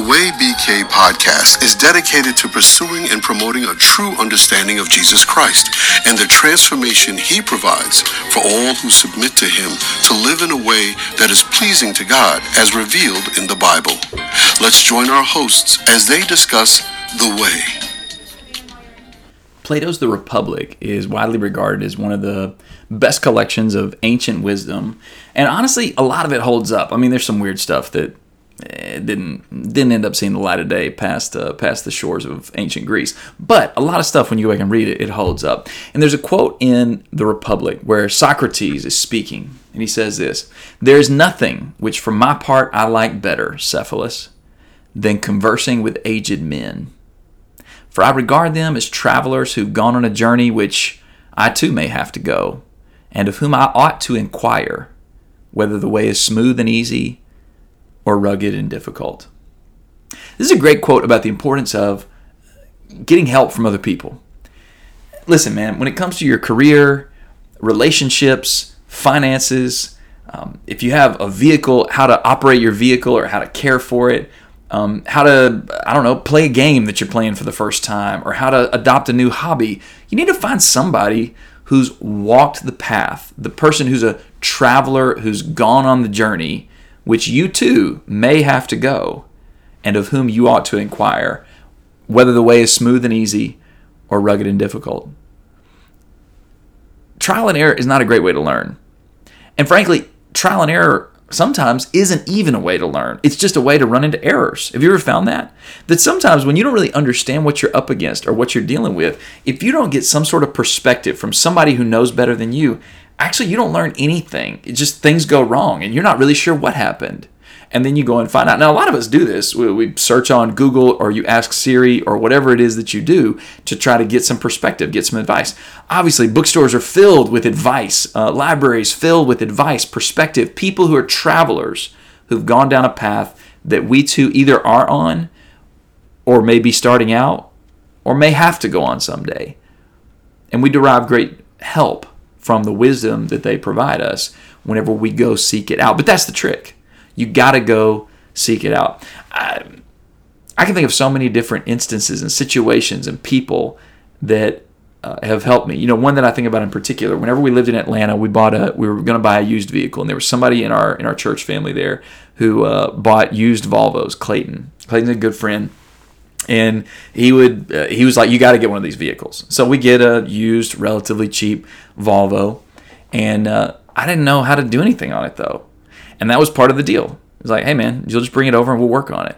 The Way BK podcast is dedicated to pursuing and promoting a true understanding of Jesus Christ and the transformation he provides for all who submit to him to live in a way that is pleasing to God as revealed in the Bible. Let's join our hosts as they discuss The Way. Plato's The Republic is widely regarded as one of the best collections of ancient wisdom, and honestly, a lot of it holds up. I mean, there's some weird stuff that it didn't didn't end up seeing the light of day past uh, past the shores of ancient Greece. But a lot of stuff when you go back and read it, it holds up. And there's a quote in the Republic where Socrates is speaking, and he says this: "There is nothing which, for my part, I like better, Cephalus, than conversing with aged men. For I regard them as travelers who've gone on a journey which I too may have to go, and of whom I ought to inquire." Whether the way is smooth and easy, or rugged and difficult. This is a great quote about the importance of getting help from other people. Listen, man, when it comes to your career, relationships, finances, um, if you have a vehicle, how to operate your vehicle or how to care for it, um, how to, I don't know, play a game that you're playing for the first time, or how to adopt a new hobby, you need to find somebody who's walked the path, the person who's a traveler who's gone on the journey which you too may have to go, and of whom you ought to inquire, whether the way is smooth and easy or rugged and difficult. Trial and error is not a great way to learn. And frankly, trial and error sometimes isn't even a way to learn. It's just a way to run into errors. Have you ever found that? That sometimes when you don't really understand what you're up against or what you're dealing with, if you don't get some sort of perspective from somebody who knows better than you, actually you don't learn anything. It just things go wrong and you're not really sure what happened. And then you go and find out. Now, a lot of us do this. We, we, search on Google or you ask Siri or whatever it is that you do to try to get some perspective, get some advice. Obviously, bookstores are filled with advice, uh, libraries filled with advice, perspective, people who are travelers who've gone down a path that we too either are on or may be starting out or may have to go on someday. And we derive great help from the wisdom that they provide us whenever we go seek it out. But that's the trick. You got to go seek it out. I, I, can think of so many different instances and situations and people that uh, have helped me. You know, one that I think about in particular. Whenever we lived in Atlanta, we bought a we were going to buy a used vehicle, and there was somebody in our in our church family there who uh, bought used Volvos. Clayton. Clayton's a good friend and he would uh, he was like you got to get one of these vehicles. So we get a used relatively cheap volvo. And uh, i didn't know how to do anything on it though. And that was part of the deal. It was like hey man you'll just bring it over and we'll work on it.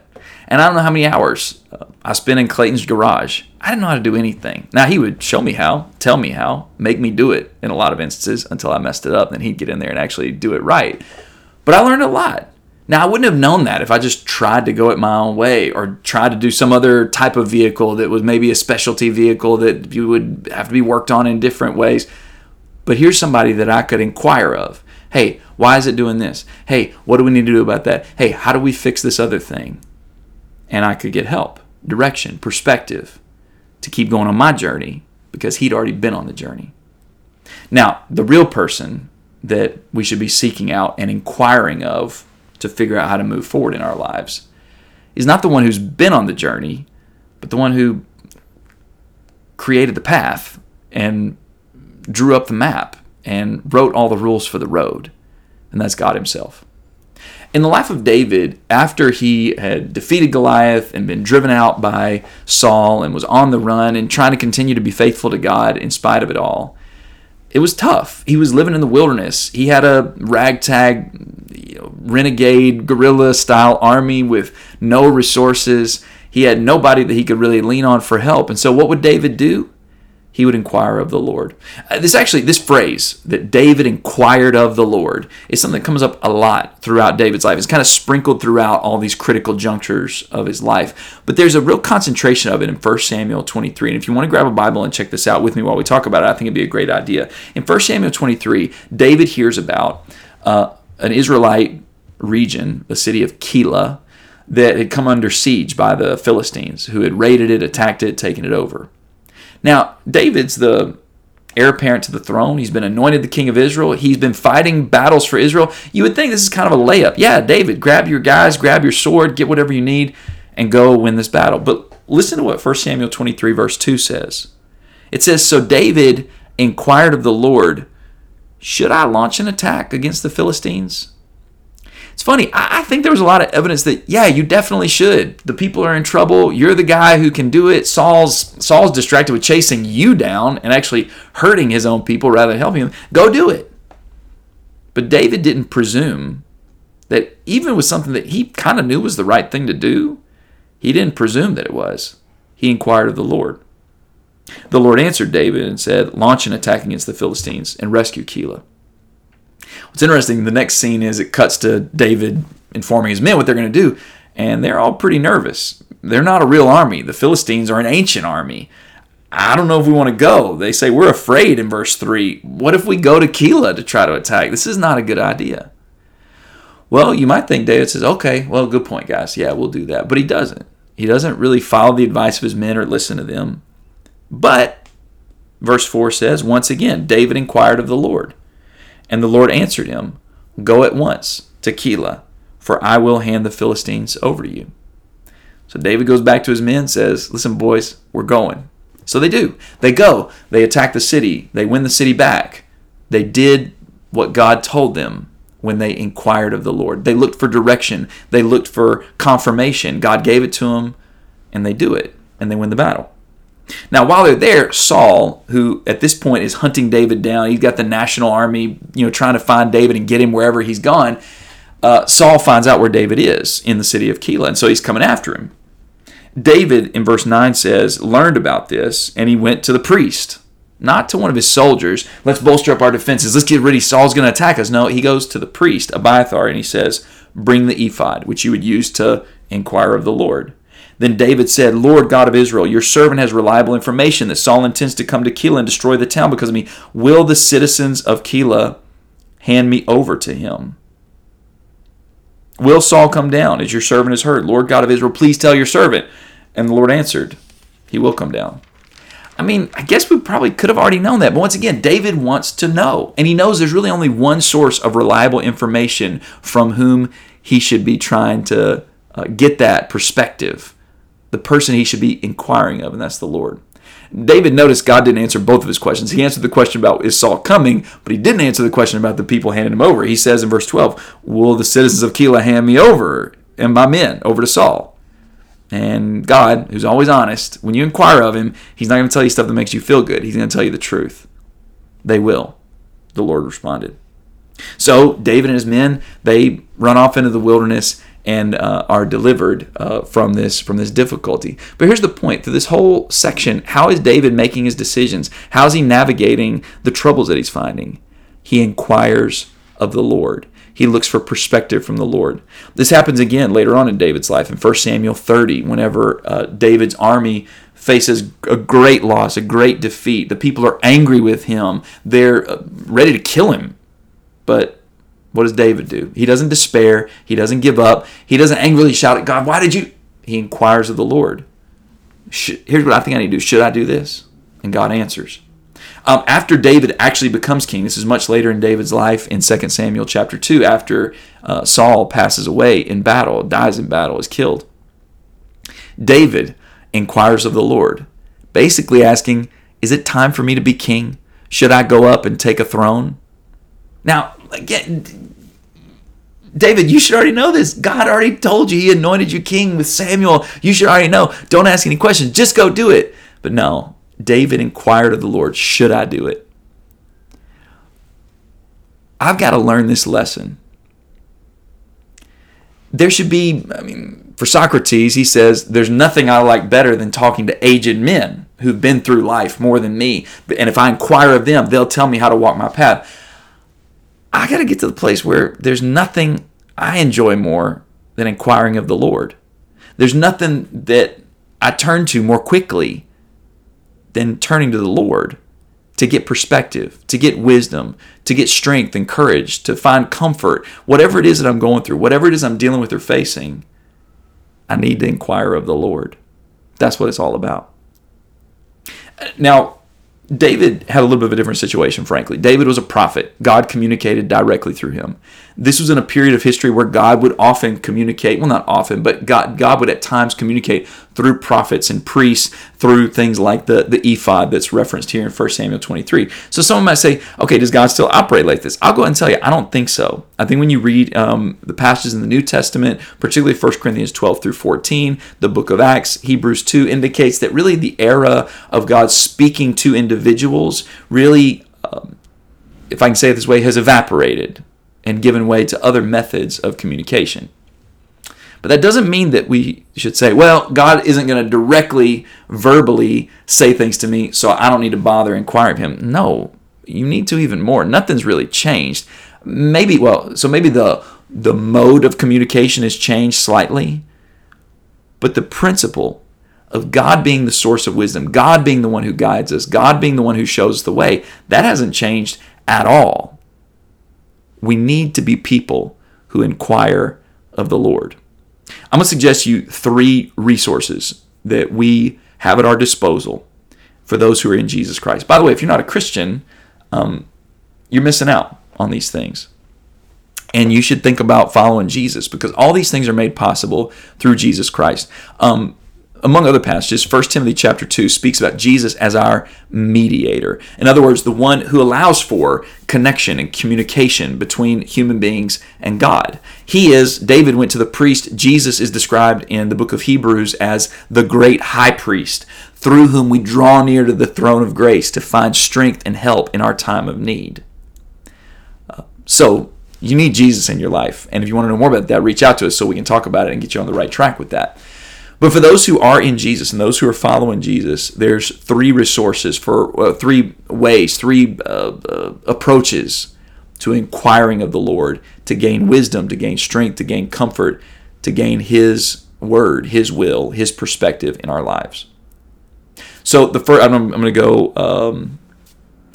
And i don't know how many hours uh, i spent in clayton's garage. I didn't know how to do anything. Now he would show me how tell me how make me do it in a lot of instances until i messed it up. Then he'd get in there and actually do it right. But i learned a lot now, I wouldn't have known that if I just tried to go it my own way or tried to do some other type of vehicle that was maybe a specialty vehicle that you would have to be worked on in different ways. But here's somebody that I could inquire of. Hey, why is it doing this? Hey, what do we need to do about that? Hey, how do we fix this other thing? And I could get help, direction, perspective to keep going on my journey because he'd already been on the journey. Now, the real person that we should be seeking out and inquiring of to figure out how to move forward in our lives is not the one who's been on the journey, but the one who created the path and drew up the map and wrote all the rules for the road. And that's God Himself. In the life of David, after he had defeated Goliath and been driven out by Saul and was on the run and trying to continue to be faithful to God in spite of it all, it was tough. He was living in the wilderness. He had a ragtag, you know, renegade guerrilla style army with no resources. He had nobody that he could really lean on for help. And so, what would David do? he would inquire of the Lord. Uh, this actually, this phrase that David inquired of the Lord is something that comes up a lot throughout David's life. It's kind of sprinkled throughout all these critical junctures of his life. But there's a real concentration of it in 1 Samuel 23. And if you want to grab a Bible and check this out with me while we talk about it, I think it'd be a great idea. In 1 Samuel 23, David hears about uh, an Israelite region, the city of Keilah, that had come under siege by the Philistines, who had raided it, attacked it, taken it over. Now, David's the heir apparent to the throne. He's been anointed the king of Israel. He's been fighting battles for Israel. You would think this is kind of a layup. Yeah, David, grab your guys, grab your sword, get whatever you need, and go win this battle. But listen to what 1 Samuel 23, verse 2 says. It says, So David inquired of the Lord, Should I launch an attack against the Philistines? It's funny. I think there was a lot of evidence that yeah, you definitely should. The people are in trouble. You're the guy who can do it. Saul's Saul's distracted with chasing you down and actually hurting his own people rather than helping them. Go do it. But David didn't presume that even with something that he kind of knew was the right thing to do, he didn't presume that it was. He inquired of the Lord. The Lord answered David and said, Launch an attack against the Philistines and rescue Keilah. What's interesting, the next scene is it cuts to David informing his men what they're going to do, and they're all pretty nervous. They're not a real army. The Philistines are an ancient army. I don't know if we want to go. They say we're afraid in verse 3. What if we go to Keilah to try to attack? This is not a good idea. Well, you might think David says, okay, well, good point, guys. Yeah, we'll do that. But he doesn't. He doesn't really follow the advice of his men or listen to them. But, verse 4 says, once again, David inquired of the Lord. And the Lord answered him, Go at once to Keilah, for I will hand the Philistines over to you. So David goes back to his men, says, Listen, boys, we're going. So they do. They go. They attack the city. They win the city back. They did what God told them when they inquired of the Lord. They looked for direction. They looked for confirmation. God gave it to them, and they do it, and they win the battle. Now, while they're there, Saul, who at this point is hunting David down, he's got the national army, you know, trying to find David and get him wherever he's gone. Uh, Saul finds out where David is in the city of Keilah, and so he's coming after him. David, in verse 9, says, learned about this, and he went to the priest, not to one of his soldiers. Let's bolster up our defenses. Let's get ready. Saul's going to attack us. No, he goes to the priest, Abiathar, and he says, Bring the ephod, which you would use to inquire of the Lord. Then David said, Lord God of Israel, your servant has reliable information that Saul intends to come to Keilah and destroy the town because of me. Will the citizens of Keilah hand me over to him? Will Saul come down as your servant has heard? Lord God of Israel, please tell your servant. And the Lord answered, He will come down. I mean, I guess we probably could have already known that. But once again, David wants to know. And he knows there's really only one source of reliable information from whom he should be trying to uh, get that perspective the person he should be inquiring of, and that's the Lord. David noticed God didn't answer both of his questions. He answered the question about is Saul coming, but he didn't answer the question about the people handing him over. He says in verse 12, Will the citizens of Keilah hand me over and my men over to Saul? And God, who's always honest, when you inquire of him, he's not going to tell you stuff that makes you feel good. He's going to tell you the truth. They will. The Lord responded. So David and his men, they run off into the wilderness and uh, are delivered uh, from this from this difficulty. But here's the point: through this whole section, how is David making his decisions? How is he navigating the troubles that he's finding? He inquires of the Lord. He looks for perspective from the Lord. This happens again later on in David's life in 1 Samuel 30, whenever uh, David's army faces a great loss, a great defeat. The people are angry with him. They're uh, ready to kill him. But what does David do? He doesn't despair. He doesn't give up. He doesn't angrily shout at God, Why did you? He inquires of the Lord. Here's what I think I need to do. Should I do this? And God answers. Um, after David actually becomes king, this is much later in David's life in 2 Samuel chapter 2, after uh, Saul passes away in battle, dies in battle, is killed. David inquires of the Lord, basically asking, Is it time for me to be king? Should I go up and take a throne? Now, again, David, you should already know this. God already told you he anointed you king with Samuel. You should already know. Don't ask any questions. Just go do it. But no, David inquired of the Lord, should I do it? I've got to learn this lesson. There should be, I mean, for Socrates, he says, there's nothing I like better than talking to aged men who've been through life more than me. And if I inquire of them, they'll tell me how to walk my path. I got to get to the place where there's nothing I enjoy more than inquiring of the Lord. There's nothing that I turn to more quickly than turning to the Lord to get perspective, to get wisdom, to get strength and courage, to find comfort. Whatever it is that I'm going through, whatever it is I'm dealing with or facing, I need to inquire of the Lord. That's what it's all about. Now, David had a little bit of a different situation, frankly. David was a prophet. God communicated directly through him. This was in a period of history where God would often communicate, well, not often, but God, God would at times communicate through prophets and priests, through things like the, the ephod that's referenced here in 1 Samuel 23. So someone might say, okay, does God still operate like this? I'll go ahead and tell you, I don't think so. I think when you read um, the passages in the New Testament, particularly 1 Corinthians 12 through 14, the book of Acts, Hebrews 2, indicates that really the era of God speaking to individuals really, um, if I can say it this way, has evaporated and given way to other methods of communication. But that doesn't mean that we should say, well, God isn't going to directly, verbally say things to me, so I don't need to bother inquiring of Him. No, you need to even more. Nothing's really changed. Maybe, well, so maybe the the mode of communication has changed slightly, but the principle of God being the source of wisdom, God being the one who guides us, God being the one who shows the way, that hasn't changed at all we need to be people who inquire of the Lord. I'm going to suggest you three resources that we have at our disposal for those who are in Jesus Christ. By the way, if you're not a Christian, um, you're missing out on these things. And you should think about following Jesus because all these things are made possible through Jesus Christ. Um, among other passages, 1 Timothy chapter 2 speaks about Jesus as our mediator. In other words, the one who allows for connection and communication between human beings and God. He is, David went to the priest. Jesus is described in the book of Hebrews as the great high priest, through whom we draw near to the throne of grace to find strength and help in our time of need. Uh, so, you need Jesus in your life. And if you want to know more about that, reach out to us so we can talk about it and get you on the right track with that. But for those who are in Jesus and those who are following Jesus, there's three resources for uh, three ways, three uh, uh, approaches to inquiring of the Lord to gain wisdom, to gain strength, to gain comfort, to gain His word, His will, His perspective in our lives. So the first, I'm, I'm going to go. Um,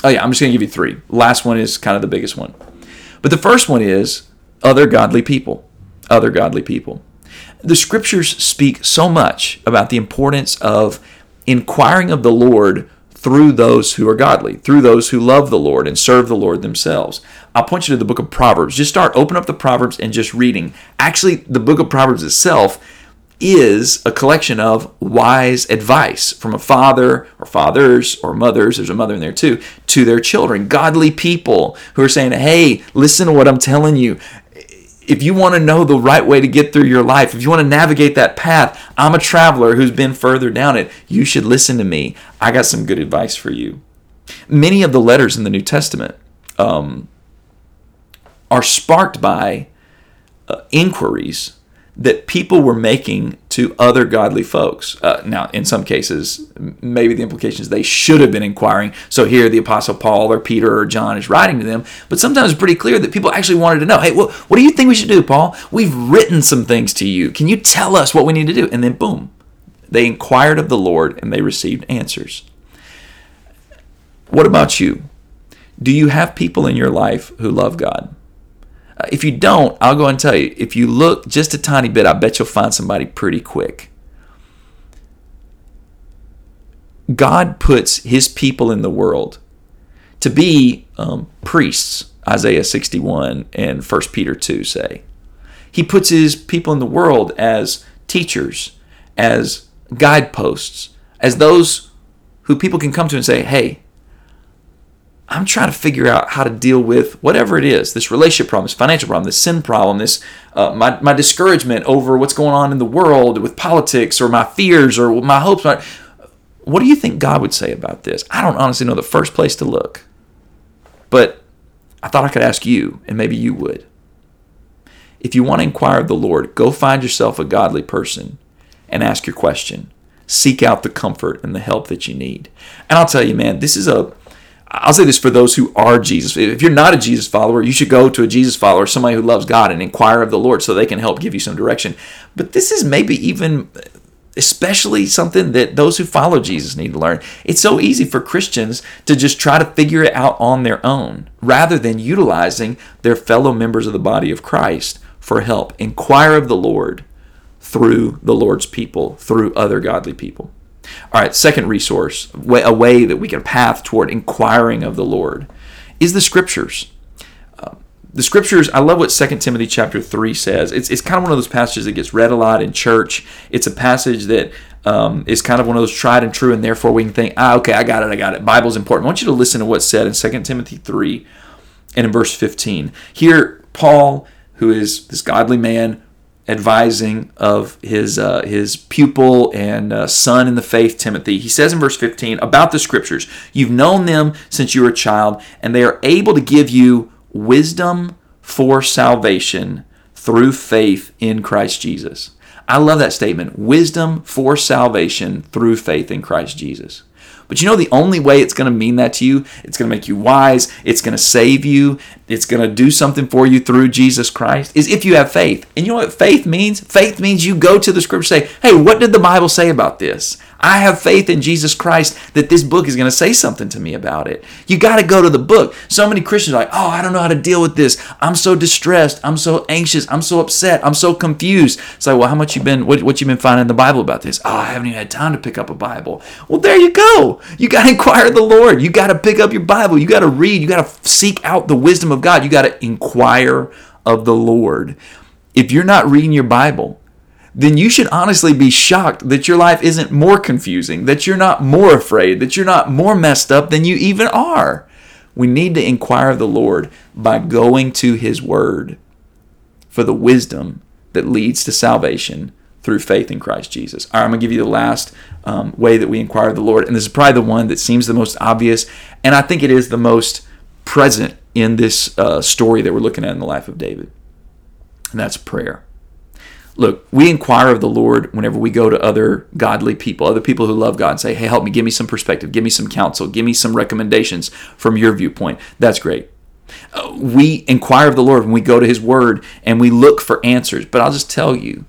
oh yeah, I'm just going to give you three. Last one is kind of the biggest one, but the first one is other godly people. Other godly people the scriptures speak so much about the importance of inquiring of the Lord through those who are godly, through those who love the Lord and serve the Lord themselves. I'll point you to the book of Proverbs. Just start, open up the Proverbs and just reading. Actually, the book of Proverbs itself is a collection of wise advice from a father or fathers or mothers, there's a mother in there too, to their children. Godly people who are saying, hey, listen to what I'm telling you if you want to know the right way to get through your life, if you want to navigate that path, I'm a traveler who's been further down it. You should listen to me. I got some good advice for you. Many of the letters in the New Testament um, are sparked by uh, inquiries that people were making to other godly folks. Uh, now, in some cases, maybe the implications they should have been inquiring. So here, the Apostle Paul or Peter or John is writing to them. But sometimes it's pretty clear that people actually wanted to know hey, what, what do you think we should do, Paul? We've written some things to you. Can you tell us what we need to do? And then, boom, they inquired of the Lord and they received answers. What about you? Do you have people in your life who love God? Uh, if you don't, I'll go and tell you, if you look just a tiny bit, I bet you'll find somebody pretty quick. God puts his people in the world to be um, priests, Isaiah 61 and 1 Peter 2 say. He puts his people in the world as teachers, as guideposts, as those who people can come to and say, hey, I'm trying to figure out how to deal with whatever it is this relationship problem, this financial problem, this sin problem, this uh, my, my discouragement over what's going on in the world with politics or my fears or my hopes. What do you think God would say about this? I don't honestly know the first place to look. But I thought I could ask you, and maybe you would. If you want to inquire of the Lord, go find yourself a godly person and ask your question. Seek out the comfort and the help that you need. And I'll tell you, man, this is a I'll say this for those who are Jesus. If you're not a Jesus follower, you should go to a Jesus follower, somebody who loves God, and inquire of the Lord so they can help give you some direction. But this is maybe even especially something that those who follow Jesus need to learn. It's so easy for Christians to just try to figure it out on their own rather than utilizing their fellow members of the body of Christ for help. Inquire of the Lord through the Lord's people, through other godly people. All right, second resource, a way that we can path toward inquiring of the Lord, is the scriptures. Uh, the scriptures, I love what 2 Timothy chapter 3 says. It's, it's kind of one of those passages that gets read a lot in church. It's a passage that um, is kind of one of those tried and true, and therefore we can think, ah, okay, I got it, I got it. Bible's important. I want you to listen to what's said in 2 Timothy 3 and in verse 15. Here, Paul, who is this godly man, advising of his uh, his pupil and uh, son in the faith Timothy. He says in verse 15 about the scriptures, you've known them since you were a child and they are able to give you wisdom for salvation through faith in Christ Jesus. I love that statement. Wisdom for salvation through faith in Christ Jesus. But you know the only way it's going to mean that to you, it's going to make you wise, it's going to save you, it's going to do something for you through Jesus Christ, is if you have faith. And you know what faith means? Faith means you go to the scripture say, hey, what did the Bible say about this? I have faith in Jesus Christ that this book is going to say something to me about it. You got to go to the book. So many Christians are like, oh, I don't know how to deal with this. I'm so distressed. I'm so anxious. I'm so upset. I'm so confused. It's like, well, how much you been, what, what you been finding in the Bible about this? Oh, I haven't even had time to pick up a Bible. Well, there you go. You got to inquire the Lord. You got to pick up your Bible. You got to read. You got to seek out the wisdom of God. You got to inquire of the Lord. If you're not reading your Bible, then you should honestly be shocked that your life isn't more confusing, that you're not more afraid, that you're not more messed up than you even are. We need to inquire of the Lord by going to His Word for the wisdom that leads to salvation through faith in Christ Jesus. All right, I'm going to give you the last um, way that we inquire of the Lord. And this is probably the one that seems the most obvious. And I think it is the most present in this uh, story that we're looking at in the life of David. And that's prayer. Look, we inquire of the Lord whenever we go to other godly people, other people who love God, and say, hey, help me, give me some perspective, give me some counsel, give me some recommendations from your viewpoint. That's great. Uh, we inquire of the Lord when we go to His Word and we look for answers. But I'll just tell you,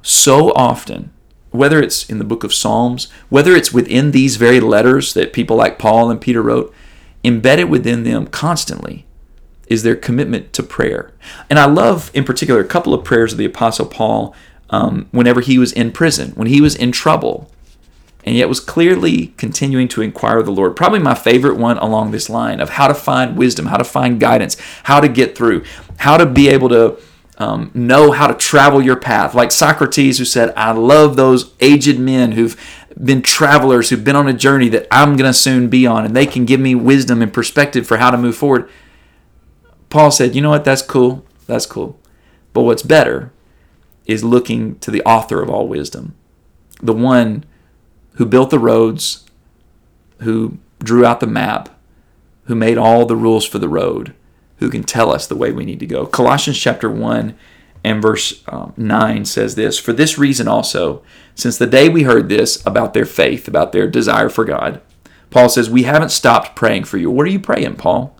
so often, whether it's in the book of Psalms, whether it's within these very letters that people like Paul and Peter wrote, embedded within them constantly is their commitment to prayer. And I love, in particular, a couple of prayers of the Apostle Paul um, whenever he was in prison, when he was in trouble, and yet was clearly continuing to inquire of the Lord. Probably my favorite one along this line of how to find wisdom, how to find guidance, how to get through, how to be able to um, know how to travel your path. Like Socrates, who said, I love those aged men who've been travelers, who've been on a journey that I'm going to soon be on, and they can give me wisdom and perspective for how to move forward. Paul said, you know what, that's cool, that's cool. But what's better is looking to the author of all wisdom, the one who built the roads, who drew out the map, who made all the rules for the road, who can tell us the way we need to go. Colossians chapter 1 and verse um, 9 says this For this reason also, since the day we heard this about their faith, about their desire for God, Paul says, We haven't stopped praying for you. What are you praying, Paul?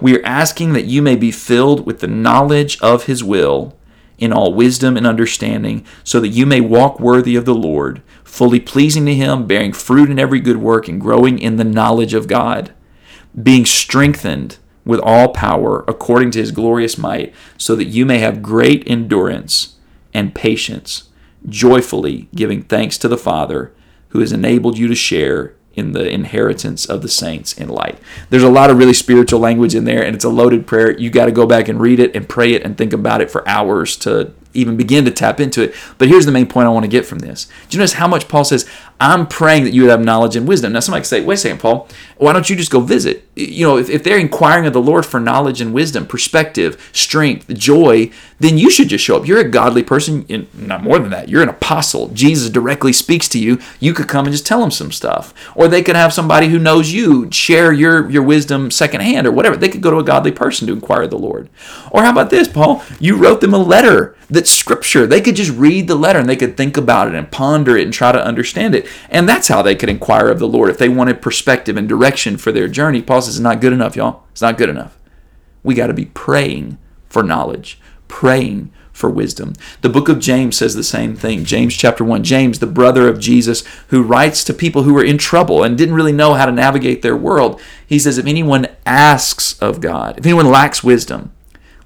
We are asking that you may be filled with the knowledge of his will in all wisdom and understanding, so that you may walk worthy of the Lord, fully pleasing to him, bearing fruit in every good work, and growing in the knowledge of God, being strengthened with all power according to his glorious might, so that you may have great endurance and patience, joyfully giving thanks to the Father who has enabled you to share in the inheritance of the saints in light. There's a lot of really spiritual language in there, and it's a loaded prayer. You got to go back and read it and pray it and think about it for hours to even begin to tap into it. But here's the main point I want to get from this. Do you notice how much Paul says, I'm praying that you would have knowledge and wisdom? Now, somebody could say, wait a second, Paul, why don't you just go visit? You know, if, if they're inquiring of the Lord for knowledge and wisdom, perspective, strength, joy, then you should just show up. You're a godly person. In, not more than that, you're an apostle. Jesus directly speaks to you. You could come and just tell him some stuff. Or they could have somebody who knows you share your, your wisdom secondhand or whatever. They could go to a godly person to inquire of the Lord. Or how about this, Paul? You wrote them a letter that's scripture. They could just read the letter and they could think about it and ponder it and try to understand it. And that's how they could inquire of the Lord. If they wanted perspective and direction for their journey, Paul says it's not good enough, y'all. It's not good enough. We got to be praying for knowledge, praying for wisdom. The book of James says the same thing. James chapter 1. James, the brother of Jesus, who writes to people who were in trouble and didn't really know how to navigate their world. He says, If anyone asks of God, if anyone lacks wisdom,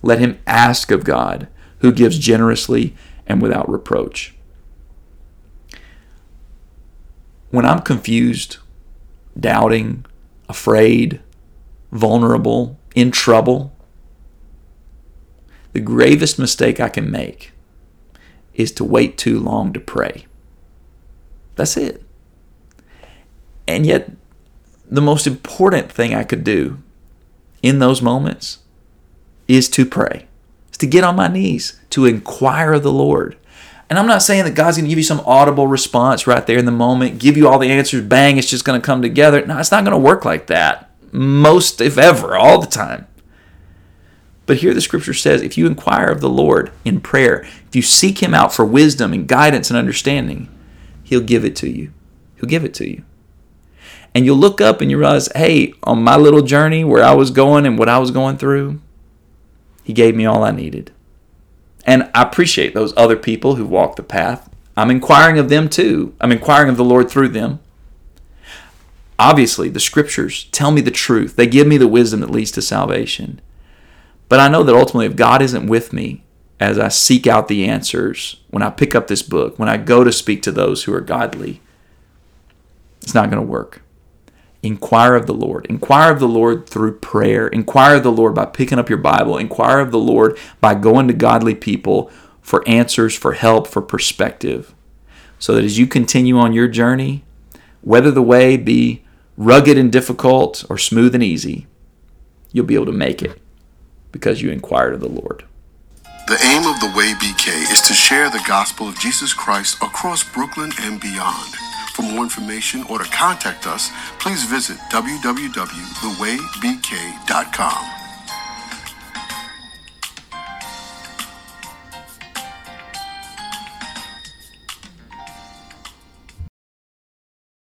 let him ask of God who gives generously and without reproach. when I'm confused, doubting, afraid, vulnerable, in trouble, the gravest mistake I can make is to wait too long to pray. That's it. And yet, the most important thing I could do in those moments is to pray, is to get on my knees, to inquire of the Lord. And I'm not saying that God's going to give you some audible response right there in the moment, give you all the answers, bang, it's just going to come together. No, it's not going to work like that. Most, if ever, all the time. But here the scripture says if you inquire of the Lord in prayer, if you seek Him out for wisdom and guidance and understanding, He'll give it to you. He'll give it to you. And you'll look up and you realize, hey, on my little journey where I was going and what I was going through, He gave me all I needed. And I appreciate those other people who walk the path. I'm inquiring of them too. I'm inquiring of the Lord through them. Obviously, the scriptures tell me the truth, they give me the wisdom that leads to salvation. But I know that ultimately, if God isn't with me as I seek out the answers, when I pick up this book, when I go to speak to those who are godly, it's not going to work. Inquire of the Lord. Inquire of the Lord through prayer. Inquire of the Lord by picking up your Bible. Inquire of the Lord by going to godly people for answers, for help, for perspective. So that as you continue on your journey, whether the way be rugged and difficult or smooth and easy, you'll be able to make it because you inquired of the Lord. The aim of The Way BK is to share the gospel of Jesus Christ across Brooklyn and beyond. For more information or to contact us, please visit www.thewaybk.com.